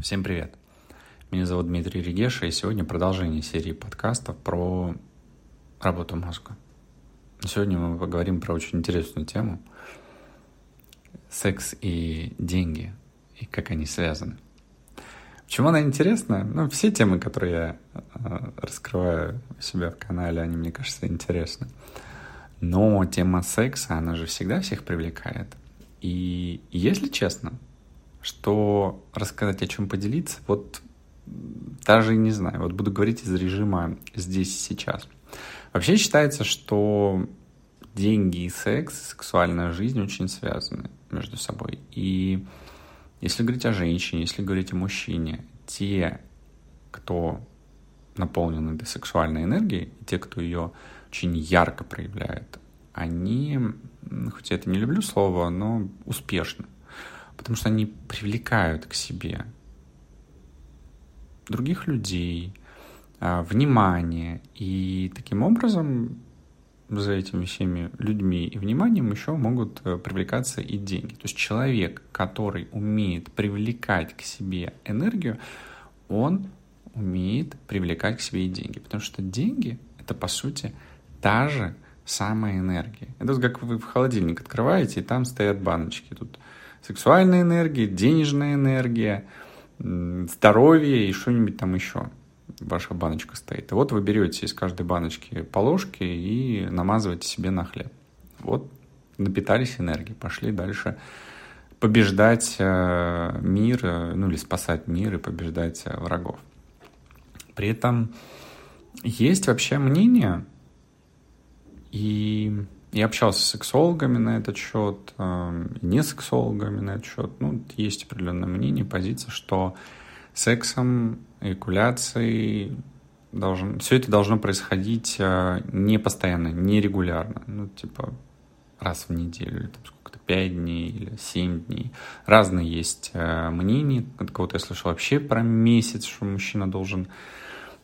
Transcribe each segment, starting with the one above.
Всем привет! Меня зовут Дмитрий Регеша, и сегодня продолжение серии подкастов про работу мозга. Сегодня мы поговорим про очень интересную тему – секс и деньги, и как они связаны. Почему она интересна? Ну, все темы, которые я э, раскрываю у себя в канале, они, мне кажется, интересны. Но тема секса, она же всегда всех привлекает. И если честно, что рассказать, о чем поделиться, вот даже не знаю. Вот буду говорить из режима здесь сейчас. Вообще считается, что деньги и секс, сексуальная жизнь очень связаны между собой. И если говорить о женщине, если говорить о мужчине, те, кто наполнены этой сексуальной энергией, те, кто ее очень ярко проявляет, они, хоть я это не люблю слово, но успешны потому что они привлекают к себе других людей, а, внимание, и таким образом за этими всеми людьми и вниманием еще могут э, привлекаться и деньги. То есть человек, который умеет привлекать к себе энергию, он умеет привлекать к себе и деньги. Потому что деньги — это, по сути, та же самая энергия. Это как вы в холодильник открываете, и там стоят баночки. Тут сексуальная энергия, денежная энергия, здоровье и что-нибудь там еще. Ваша баночка стоит. И вот вы берете из каждой баночки по ложке и намазываете себе на хлеб. Вот напитались энергией, пошли дальше побеждать э, мир, э, ну или спасать мир и побеждать э, врагов. При этом есть вообще мнение, и я общался с сексологами на этот счет, эм, не сексологами на этот счет. Ну, есть определенное мнение, позиция, что сексом, эякуляцией должен, все это должно происходить э, не постоянно, не регулярно. Ну, типа раз в неделю, или там сколько-то, пять дней или семь дней. Разные есть э, мнения. От кого-то я слышал вообще про месяц, что мужчина должен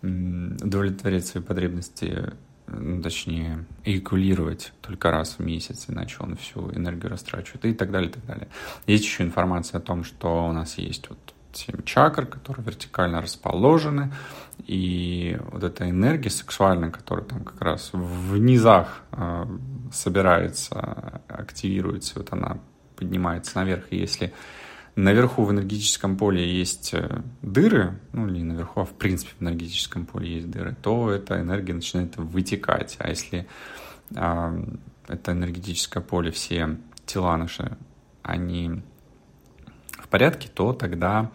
удовлетворять свои потребности ну, точнее, эякулировать только раз в месяц, иначе он всю энергию растрачивает и так далее, и так далее. Есть еще информация о том, что у нас есть вот семь чакр, которые вертикально расположены, и вот эта энергия сексуальная, которая там как раз в низах э, собирается, активируется, вот она поднимается наверх, и если наверху в энергетическом поле есть э, дыры, ну не наверху, а в принципе в энергетическом поле есть дыры, то эта энергия начинает вытекать. А если а, это энергетическое поле, все тела наши, они в порядке, то тогда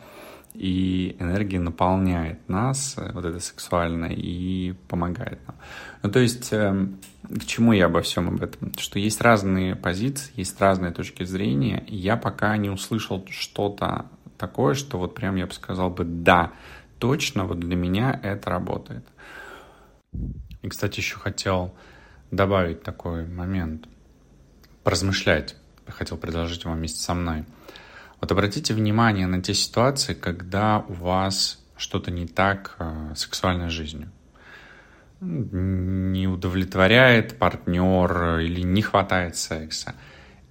и энергия наполняет нас, э, вот это сексуальное, и помогает нам. Ну, то есть, эм, к чему я обо всем об этом? Что есть разные позиции, есть разные точки зрения, и я пока не услышал что-то такое, что вот прям я бы сказал бы, да, точно вот для меня это работает. И, кстати, еще хотел добавить такой момент, поразмышлять, хотел предложить вам вместе со мной – вот обратите внимание на те ситуации, когда у вас что-то не так э, с сексуальной жизнью. Не удовлетворяет партнер или не хватает секса.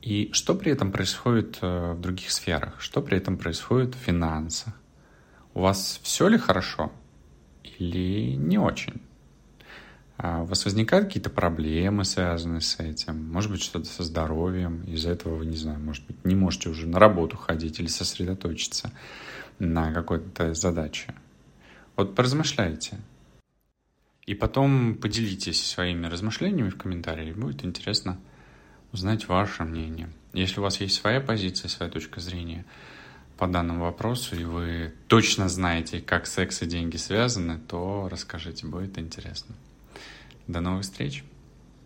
И что при этом происходит э, в других сферах? Что при этом происходит в финансах? У вас все ли хорошо или не очень? А у вас возникают какие-то проблемы, связанные с этим? Может быть, что-то со здоровьем? Из-за этого вы, не знаю, может быть, не можете уже на работу ходить или сосредоточиться на какой-то задаче. Вот поразмышляйте. И потом поделитесь своими размышлениями в комментариях. Будет интересно узнать ваше мнение. Если у вас есть своя позиция, своя точка зрения по данному вопросу, и вы точно знаете, как секс и деньги связаны, то расскажите, будет интересно. До новых встреч!